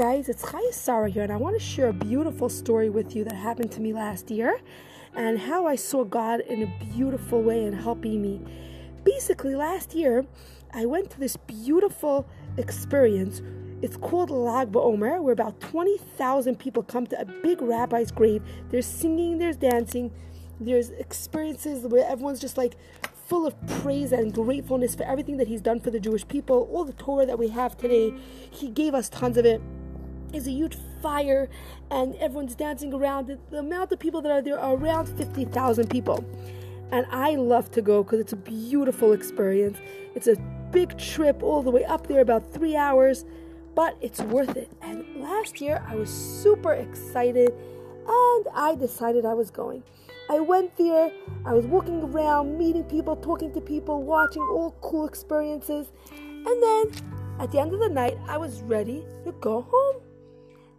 guys, it's Chaya Sarah here, and I want to share a beautiful story with you that happened to me last year and how I saw God in a beautiful way in helping me. Basically, last year, I went to this beautiful experience. It's called Lag BaOmer, where about 20,000 people come to a big rabbi's grave. There's singing, there's dancing, there's experiences where everyone's just like full of praise and gratefulness for everything that He's done for the Jewish people. All the Torah that we have today, He gave us tons of it. It's a huge fire, and everyone's dancing around. The amount of people that are there are around 50,000 people. And I love to go because it's a beautiful experience. It's a big trip all the way up there, about three hours, but it's worth it. And last year I was super excited and I decided I was going. I went there, I was walking around, meeting people, talking to people, watching all cool experiences. And then at the end of the night, I was ready to go home.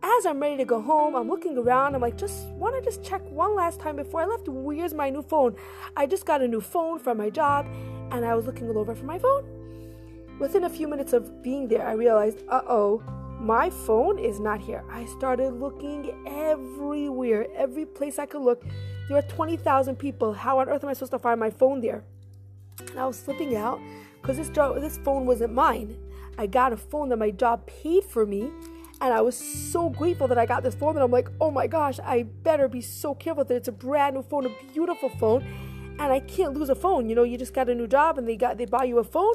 As I'm ready to go home, I'm looking around. I'm like, just want to just check one last time before I left. Where's my new phone? I just got a new phone from my job, and I was looking all over for my phone. Within a few minutes of being there, I realized, uh oh, my phone is not here. I started looking everywhere, every place I could look. There are 20,000 people. How on earth am I supposed to find my phone there? And I was slipping out because this, this phone wasn't mine. I got a phone that my job paid for me. And I was so grateful that I got this phone And I'm like, oh my gosh, I better be so careful that it's a brand new phone, a beautiful phone. And I can't lose a phone. You know, you just got a new job and they got they buy you a phone.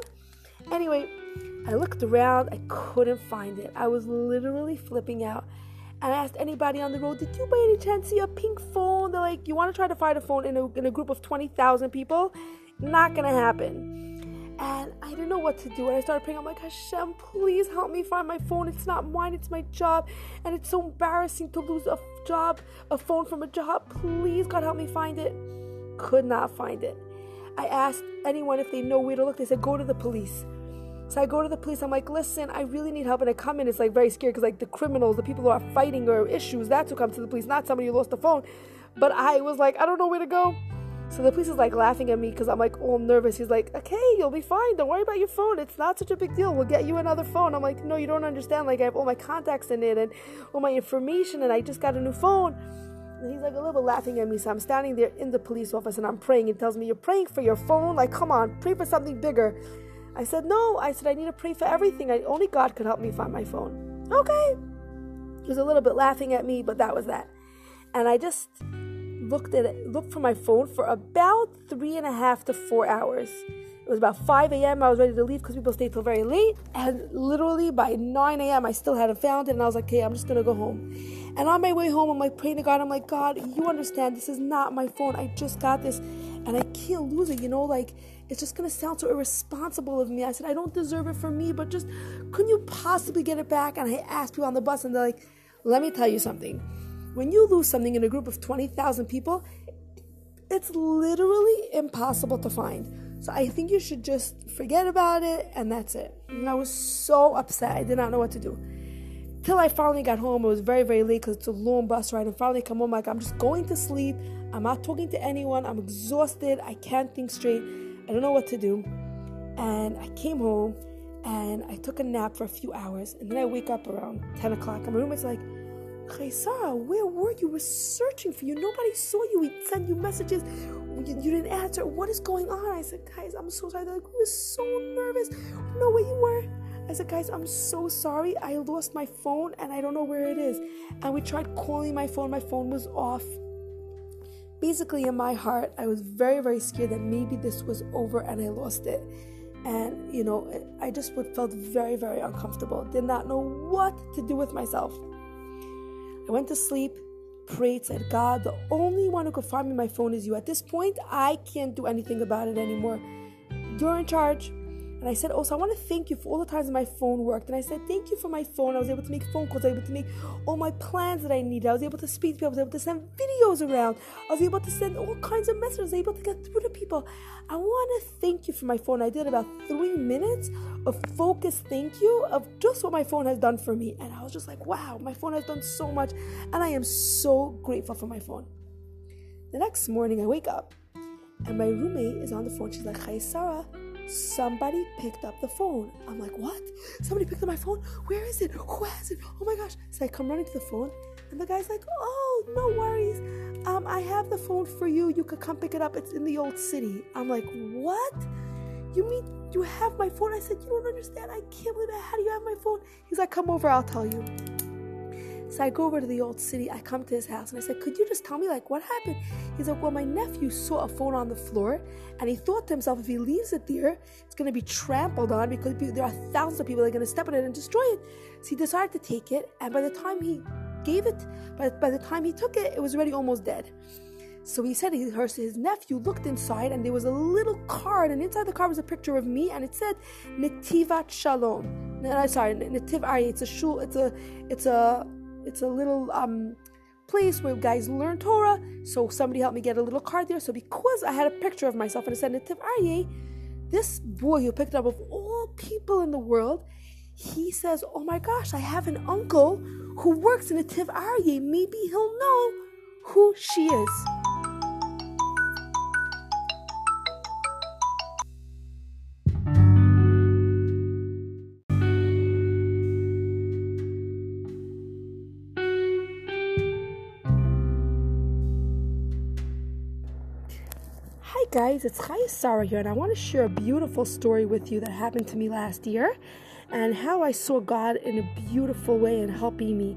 Anyway, I looked around, I couldn't find it. I was literally flipping out. And I asked anybody on the road, did you by any chance see a pink phone? They're like, you want to try to find a phone in a, in a group of 20,000 people? Not to happen. And I didn't know what to do. And I started praying. I'm like, Hashem, please help me find my phone. It's not mine, it's my job. And it's so embarrassing to lose a job, a phone from a job. Please, God, help me find it. Could not find it. I asked anyone if they know where to look. They said, go to the police. So I go to the police. I'm like, listen, I really need help. And I come in, it's like very scary because like the criminals, the people who are fighting or issues, that's who come to the police, not somebody who lost the phone. But I was like, I don't know where to go. So the police is like laughing at me because I'm like all nervous. He's like, okay, you'll be fine. Don't worry about your phone. It's not such a big deal. We'll get you another phone. I'm like, no, you don't understand. Like I have all my contacts in it and all my information, and I just got a new phone. And he's like a little bit laughing at me. So I'm standing there in the police office and I'm praying. He tells me, You're praying for your phone? Like, come on, pray for something bigger. I said, No. I said, I need to pray for everything. I, only God could help me find my phone. Okay. He was a little bit laughing at me, but that was that. And I just looked at it, looked for my phone for about three and a half to four hours. It was about 5 a.m. I was ready to leave because people stayed till very late. And literally by 9 a.m., I still hadn't found it. And I was like, okay, I'm just going to go home. And on my way home, I'm like praying to God. I'm like, God, you understand this is not my phone. I just got this and I can't lose it. You know, like it's just going to sound so irresponsible of me. I said, I don't deserve it for me, but just couldn't you possibly get it back? And I asked people on the bus and they're like, let me tell you something. When you lose something in a group of 20,000 people, it's literally impossible to find. So I think you should just forget about it and that's it. And I was so upset. I did not know what to do. Till I finally got home, it was very, very late because it's a long bus ride. And finally come home, like I'm just going to sleep. I'm not talking to anyone. I'm exhausted. I can't think straight. I don't know what to do. And I came home and I took a nap for a few hours. And then I wake up around 10 o'clock. And my roommate's like, Sarah, where were you? We're searching for you. Nobody saw you. We sent you messages. You, you, didn't answer. What is going on? I said, guys, I'm so sorry. They're like, we were so nervous. We know where you were. I said, guys, I'm so sorry. I lost my phone and I don't know where it is. And we tried calling my phone. My phone was off. Basically, in my heart, I was very, very scared that maybe this was over and I lost it. And, you know, I just felt very, very uncomfortable. Did not know what to do with myself. I went to sleep, prayed, said, God, the only one who could find me my phone is you. At this point, I can't do anything about it anymore. You're in charge. And I said, oh, Also, I want to thank you for all the times my phone worked. And I said, Thank you for my phone. I was able to make phone calls. I was able to make all my plans that I needed. I was able to speak to people. I was able to send videos around. I was able to send all kinds of messages. I was able to get through to people. I want to thank you for my phone. I did about three minutes of focused thank you of just what my phone has done for me. And I was just like, Wow, my phone has done so much. And I am so grateful for my phone. The next morning, I wake up and my roommate is on the phone. She's like, Hi, Sarah somebody picked up the phone. I'm like, what? Somebody picked up my phone? Where is it? Who has it? Oh my gosh. So I come running to the phone, and the guy's like, oh, no worries. Um, I have the phone for you. You could come pick it up. It's in the old city. I'm like, what? You mean you have my phone? I said, you don't understand. I can't believe it. How do you have my phone? He's like, come over. I'll tell you. So I go over to the old city. I come to his house and I said, Could you just tell me, like, what happened? He's like, Well, my nephew saw a phone on the floor and he thought to himself, if he leaves it there, it's going to be trampled on because there are thousands of people that are going to step on it and destroy it. So he decided to take it. And by the time he gave it, by, by the time he took it, it was already almost dead. So he said he his nephew looked inside and there was a little card, and inside the card was a picture of me, and it said Netivat Shalom. No, uh, sorry, Netiv Aryeh. It's a shul. It's a it's a it's a little um, place where guys learn Torah. So somebody helped me get a little card there. So because I had a picture of myself and it said Netiv Aryeh, this boy who picked up of all people in the world, he says, "Oh my gosh, I have an uncle who works in Netiv Aryeh. Maybe he'll know who she is." Guys, it's Chaya Sarah here, and I want to share a beautiful story with you that happened to me last year and how I saw God in a beautiful way in helping me.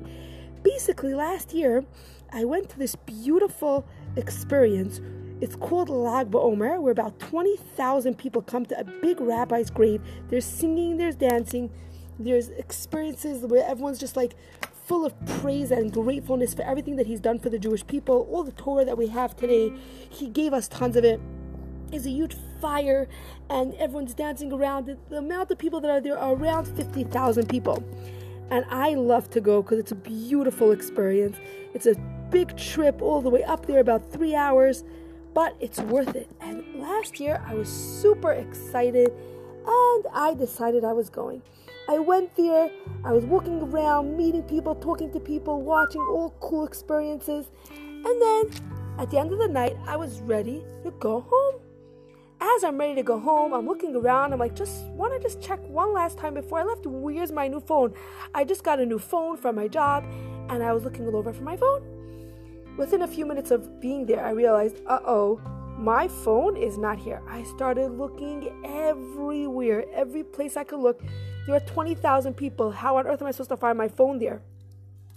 Basically, last year I went to this beautiful experience. It's called Lag BaOmer, where about 20,000 people come to a big rabbi's grave. There's singing, there's dancing, there's experiences where everyone's just like full of praise and gratefulness for everything that He's done for the Jewish people. All the Torah that we have today, He gave us tons of it. It's a huge fire, and everyone's dancing around. The amount of people that are there are around 50,000 people. And I love to go because it's a beautiful experience. It's a big trip all the way up there, about three hours, but it's worth it. And last year I was super excited and I decided I was going. I went there, I was walking around, meeting people, talking to people, watching all cool experiences. And then at the end of the night, I was ready to go home. As I'm ready to go home, I'm looking around. I'm like, just want to just check one last time before I left. Where's my new phone? I just got a new phone from my job, and I was looking all over for my phone. Within a few minutes of being there, I realized, uh oh, my phone is not here. I started looking everywhere, every place I could look. There are 20,000 people. How on earth am I supposed to find my phone there?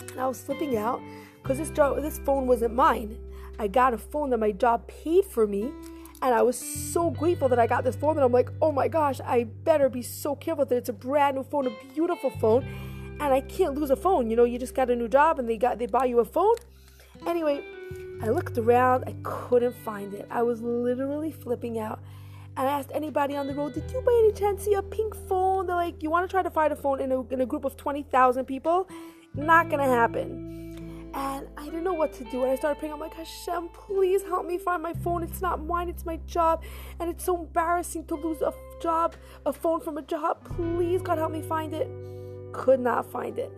And I was slipping out because this this phone wasn't mine. I got a phone that my job paid for me, and I was so grateful that I got this phone. That I'm like, oh my gosh, I better be so careful that it's a brand new phone, a beautiful phone, and I can't lose a phone. You know, you just got a new job and they got they buy you a phone. Anyway, I looked around, I couldn't find it. I was literally flipping out. And I asked anybody on the road, did you by any chance see a pink phone? They're like, you want to try to find a phone in a, in a group of 20,000 people? Not to happen. And I didn't know what to do. And I started praying. I'm like, Hashem, please help me find my phone. It's not mine, it's my job. And it's so embarrassing to lose a job, a phone from a job. Please, God, help me find it. Could not find it.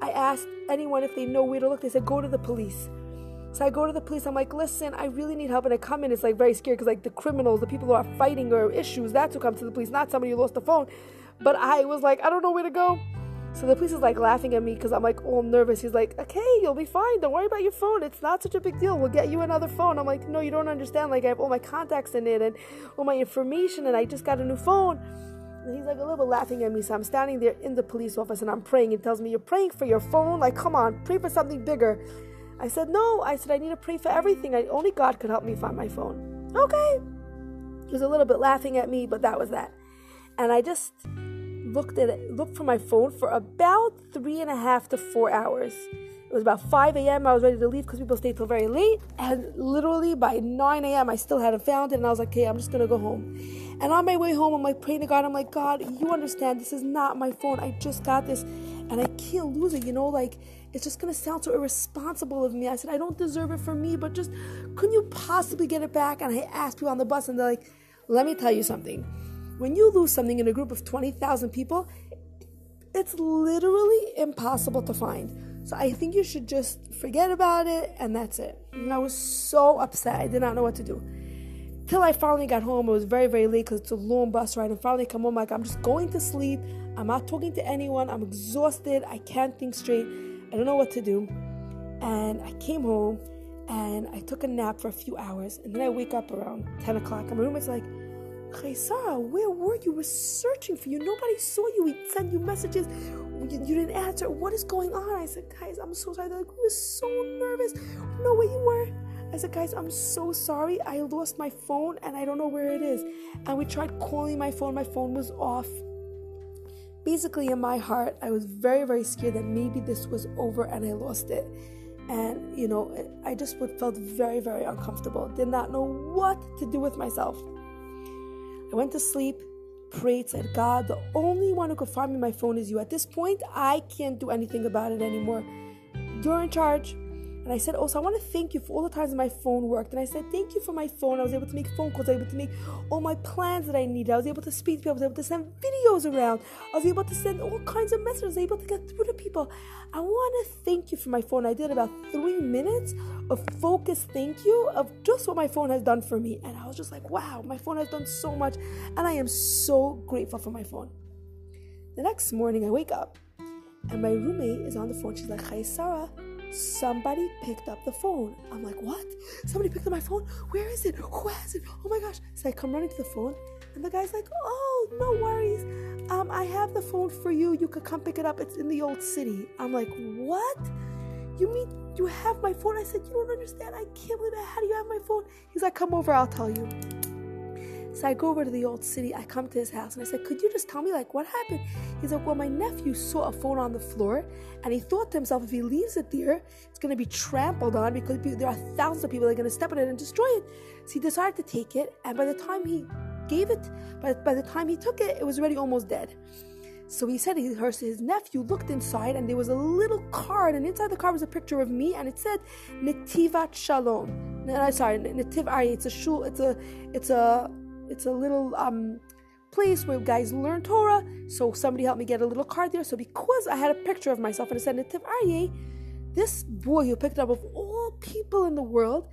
I asked anyone if they know where to look. They said, go to the police. So I go to the police. I'm like, listen, I really need help. And I come in, it's like very scary because like the criminals, the people who are fighting or issues, that's who come to the police, not somebody who lost the phone. But I was like, I don't know where to go. So the police is like laughing at me because I'm like all nervous. He's like, okay, you'll be fine. Don't worry about your phone. It's not such a big deal. We'll get you another phone. I'm like, no, you don't understand. Like I have all my contacts in it and all my information, and I just got a new phone. And he's like a little bit laughing at me. So I'm standing there in the police office and I'm praying. He tells me, You're praying for your phone? Like, come on, pray for something bigger. I said, No. I said, I need to pray for everything. I, only God could help me find my phone. Okay. He was a little bit laughing at me, but that was that. And I just looked at it, looked for my phone for about three and a half to four hours. It was about 5 a.m. I was ready to leave because people stay till very late. And literally by 9 a.m., I still hadn't found it. And I was like, okay, I'm just going to go home. And on my way home, I'm like praying to God. I'm like, God, you understand this is not my phone. I just got this and I can't lose it. You know, like it's just going to sound so irresponsible of me. I said, I don't deserve it for me, but just couldn't you possibly get it back? And I asked people on the bus and they're like, let me tell you something. When you lose something in a group of 20,000 people, it's literally impossible to find. So I think you should just forget about it and that's it. And I was so upset. I did not know what to do. till I finally got home. It was very, very late because it's a long bus ride. And finally come home, like, I'm just going to sleep. I'm not talking to anyone. I'm exhausted. I can't think straight. I don't know what to do. And I came home and I took a nap for a few hours. And then I wake up around 10 o'clock. And my roommate's like, Sarah, where were you? We're searching for you. Nobody saw you. We sent you messages. You, you, didn't answer. What is going on? I said, Guys, I'm so sorry. They're like, We were so nervous. We know where you were. I said, Guys, I'm so sorry. I lost my phone and I don't know where it is. And we tried calling my phone. My phone was off. Basically, in my heart, I was very, very scared that maybe this was over and I lost it and you know i just felt very very uncomfortable did not know what to do with myself I went to sleep, prayed, said, God, the only one who could find me my phone is you. At this point, I can't do anything about it anymore. You're in charge. And I said, Oh, so I want to thank you for all the times my phone worked. And I said, Thank you for my phone. I was able to make phone calls. I was able to make all my plans that I needed. I was able to speak to people. I was able to send videos around. I was able to send all kinds of messages. I was able to get through to people. I want to thank you for my phone. I did about three minutes of focused thank you of just what my phone has done for me. And I was just like, Wow, my phone has done so much. And I am so grateful for my phone. The next morning, I wake up and my roommate is on the phone. She's like, Hi, Sarah somebody picked up the phone. I'm like, what? Somebody picked up my phone? Where is it? Who has it? Oh my gosh. So I come running to the phone, and the guy's like, oh, no worries. Um, I have the phone for you. You could come pick it up. It's in the old city. I'm like, what? You mean you have my phone? I said, you don't understand. I can't believe it. How do you have my phone? He's like, come over, I'll tell you. So I go over to the old city. I come to his house and I said, Could you just tell me, like, what happened? He's like, Well, my nephew saw a phone on the floor and he thought to himself, if he leaves it there, it's going to be trampled on because there are thousands of people that are going to step on it and destroy it. So he decided to take it. And by the time he gave it, by, by the time he took it, it was already almost dead. So he said he his nephew looked inside and there was a little card, and inside the card was a picture of me, and it said Netivat Shalom. No, sorry, Netiv Aryeh. It's a shul. It's a it's a it's a little um, place where guys learn Torah. So somebody helped me get a little card there. So because I had a picture of myself and it said Netiv Aryeh, this boy who picked up of all people in the world,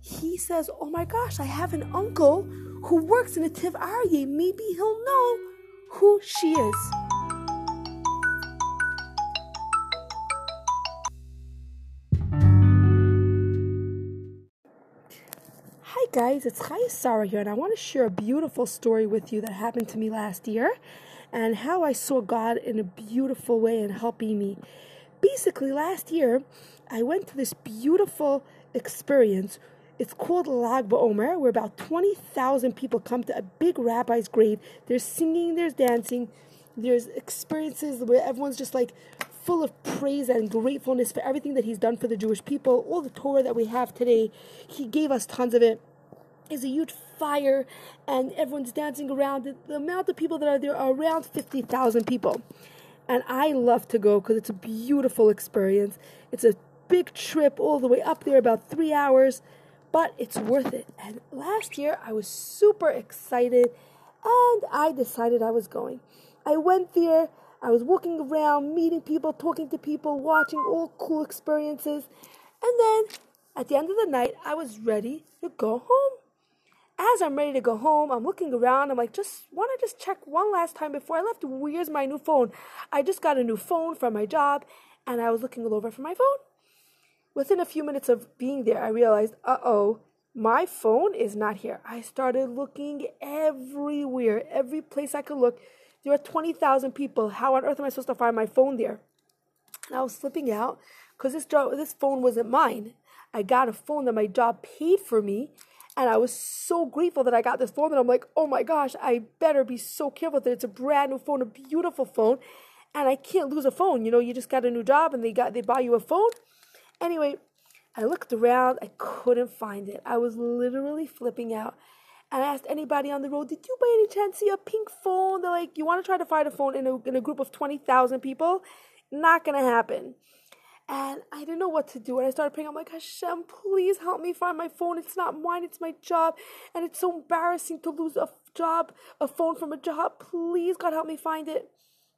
he says, "Oh my gosh, I have an uncle who works in Netiv Aryeh. Maybe he'll know who she is." Guys, it's Chaya Sarah here, and I want to share a beautiful story with you that happened to me last year and how I saw God in a beautiful way in helping me. Basically, last year, I went to this beautiful experience. It's called Lag BaOmer, where about 20,000 people come to a big rabbi's grave. There's singing, there's dancing, there's experiences where everyone's just like full of praise and gratefulness for everything that he's done for the Jewish people, all the Torah that we have today. He gave us tons of it is a huge fire and everyone's dancing around. The, amount of people that are there are around 50,000 people. And I love to go because it's a beautiful experience. It's a big trip all the way up there, about three hours, but it's worth it. And last year I was super excited and I decided I was going. I went there, I was walking around, meeting people, talking to people, watching all cool experiences. And then at the end of the night, I was ready to go home as I'm ready to go home, I'm looking around. I'm like, just want to just check one last time before I left. Where's my new phone? I just got a new phone from my job, and I was looking all over for my phone. Within a few minutes of being there, I realized, uh oh, my phone is not here. I started looking everywhere, every place I could look. There are 20,000 people. How on earth am I supposed to find my phone there? And I was slipping out because this, this phone wasn't mine. I got a phone that my job paid for me and I was so grateful that I got this phone that I'm like, oh my gosh, I better be so careful that it's a brand new phone, a beautiful phone, and I can't lose a phone. You know, you just got a new job and they got they buy you a phone. Anyway, I looked around, I couldn't find it. I was literally flipping out. And I asked anybody on the road, did you by any chance see a pink phone? They're like, you want to try to find a phone in a, in a group of 20,000 people? Not going to happen and I didn't know what to do. And I started praying. I'm like, Hashem, please help me find my phone. It's not mine, it's my job. And it's so embarrassing to lose a job, a phone from a job. Please, God, help me find it.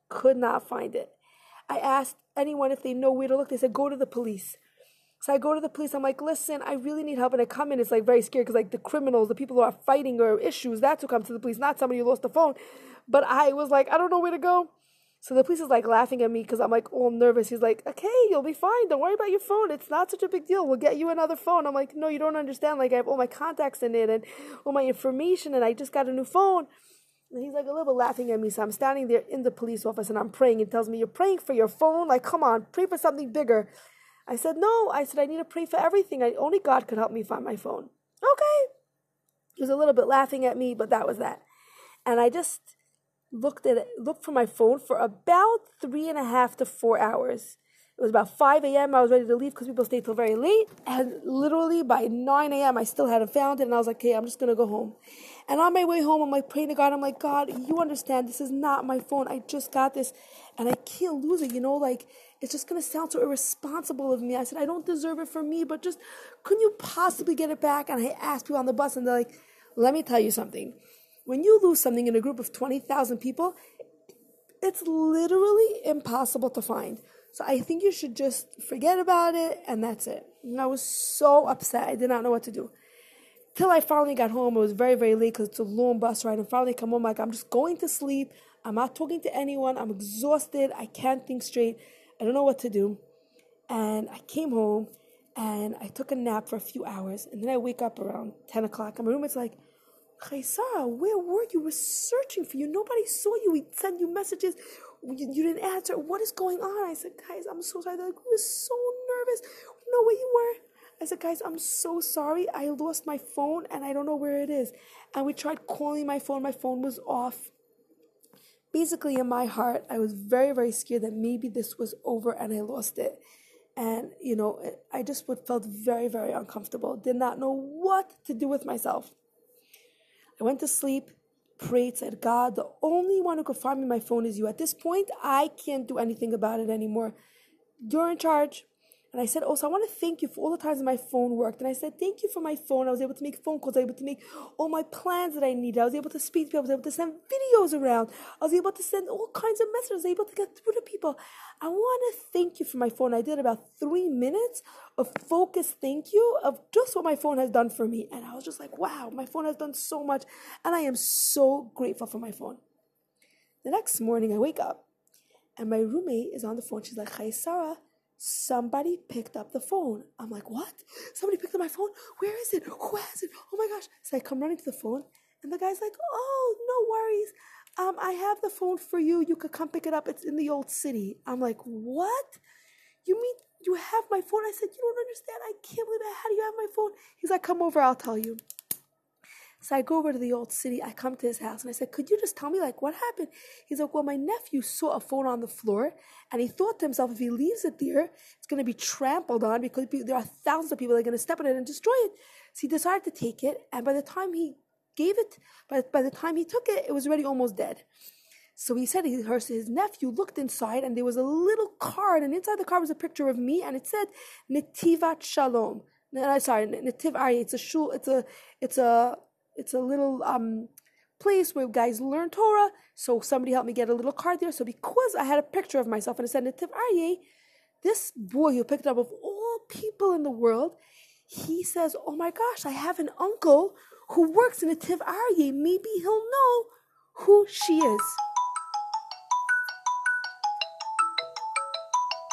Could not find it. I asked anyone if they know where to look. They said, go to the police. So I go to the police. I'm like, listen, I really need help. And I come in. It's like very scary because like the criminals, the people who are fighting or issues, that's who come to the police, not somebody who lost the phone. But I was like, I don't know where to go. So the police is like laughing at me because I'm like all nervous. He's like, okay, you'll be fine. Don't worry about your phone. It's not such a big deal. We'll get you another phone. I'm like, no, you don't understand. Like I have all my contacts in it and all my information and I just got a new phone. And he's like a little bit laughing at me. So I'm standing there in the police office and I'm praying. He tells me, You're praying for your phone? Like, come on, pray for something bigger. I said, No. I said, I need to pray for everything. I, only God could help me find my phone. Okay. He was a little bit laughing at me, but that was that. And I just looked at it, looked for my phone for about three and a half to four hours. It was about 5 a.m. I was ready to leave because people stayed till very late. And literally by 9 a.m., I still hadn't found it. And I was like, okay, I'm just going to go home. And on my way home, I'm like praying to God. I'm like, God, you understand, this is not my phone. I just got this and I can't lose it. You know, like it's just going to sound so irresponsible of me. I said, I don't deserve it for me, but just couldn't you possibly get it back? And I asked people on the bus and they're like, let me tell you something. When you lose something in a group of 20,000 people, it's literally impossible to find. So I think you should just forget about it and that's it. And I was so upset. I did not know what to do. Till I finally got home, it was very, very late because it's a long bus ride. And finally come home, like, I'm just going to sleep. I'm not talking to anyone. I'm exhausted. I can't think straight. I don't know what to do. And I came home and I took a nap for a few hours. And then I wake up around 10 o'clock. And my roommate's like, Chaya Sarah, where were you? We're searching for you. Nobody saw you. We sent you messages you, you didn't answer. What is going on? I said, guys, I'm so sorry. They're like, we were so nervous. We know where you were. I said, guys, I'm so sorry. I lost my phone and I don't know where it is. And we tried calling my phone. My phone was off. Basically, in my heart, I was very, very scared that maybe this was over and I lost it. And, you know, I just felt very, very uncomfortable. Did not know what to do with myself. I went to sleep prayed, said, God, the only one who could find me my phone is you. At this point, I can't do anything about it anymore. You're in charge. And I said, Oh, so I want to thank you for all the times my phone worked. And I said, Thank you for my phone. I was able to make phone calls. I was able to make all my plans that I needed. I was able to speak to people. I was able to send videos around. I was able to send all kinds of messages. I was able to get through to people. I want to thank you for my phone. I did about three minutes of focused thank you of just what my phone has done for me. And I was just like, wow, my phone has done so much. And I am so grateful for my phone. The next morning, I wake up and my roommate is on the phone. She's like, Hi, Sarah somebody picked up the phone. I'm like, what? Somebody picked up my phone? Where is it? Who has it? Oh my gosh. So I come running to the phone and the guy's like, oh, no worries. Um, I have the phone for you. You could come pick it up. It's in the old city. I'm like, what? You mean you have my phone? I said, you don't understand. I can't believe it. How do you have my phone? He's like, come over. I'll tell you. So I go over to the old city. I come to his house and I said, Could you just tell me, like, what happened? He's like, Well, my nephew saw a phone on the floor and he thought to himself, if he leaves it there, it's going to be trampled on because there are thousands of people that are going to step on it and destroy it. So he decided to take it. And by the time he gave it, by, by the time he took it, it was already almost dead. So he said he, his nephew looked inside and there was a little card, and inside the card was a picture of me, and it said Netivat Shalom. No, uh, sorry, Netiv Aryeh. It's a shul. It's a it's a it's a little um place where guys learn Torah. So somebody helped me get a little card there. So because I had a picture of myself and it said Netiv Aryeh, this boy who picked it up of all people in the world, he says, "Oh my gosh, I have an uncle who works in Netiv Aryeh. Maybe he'll know who she is."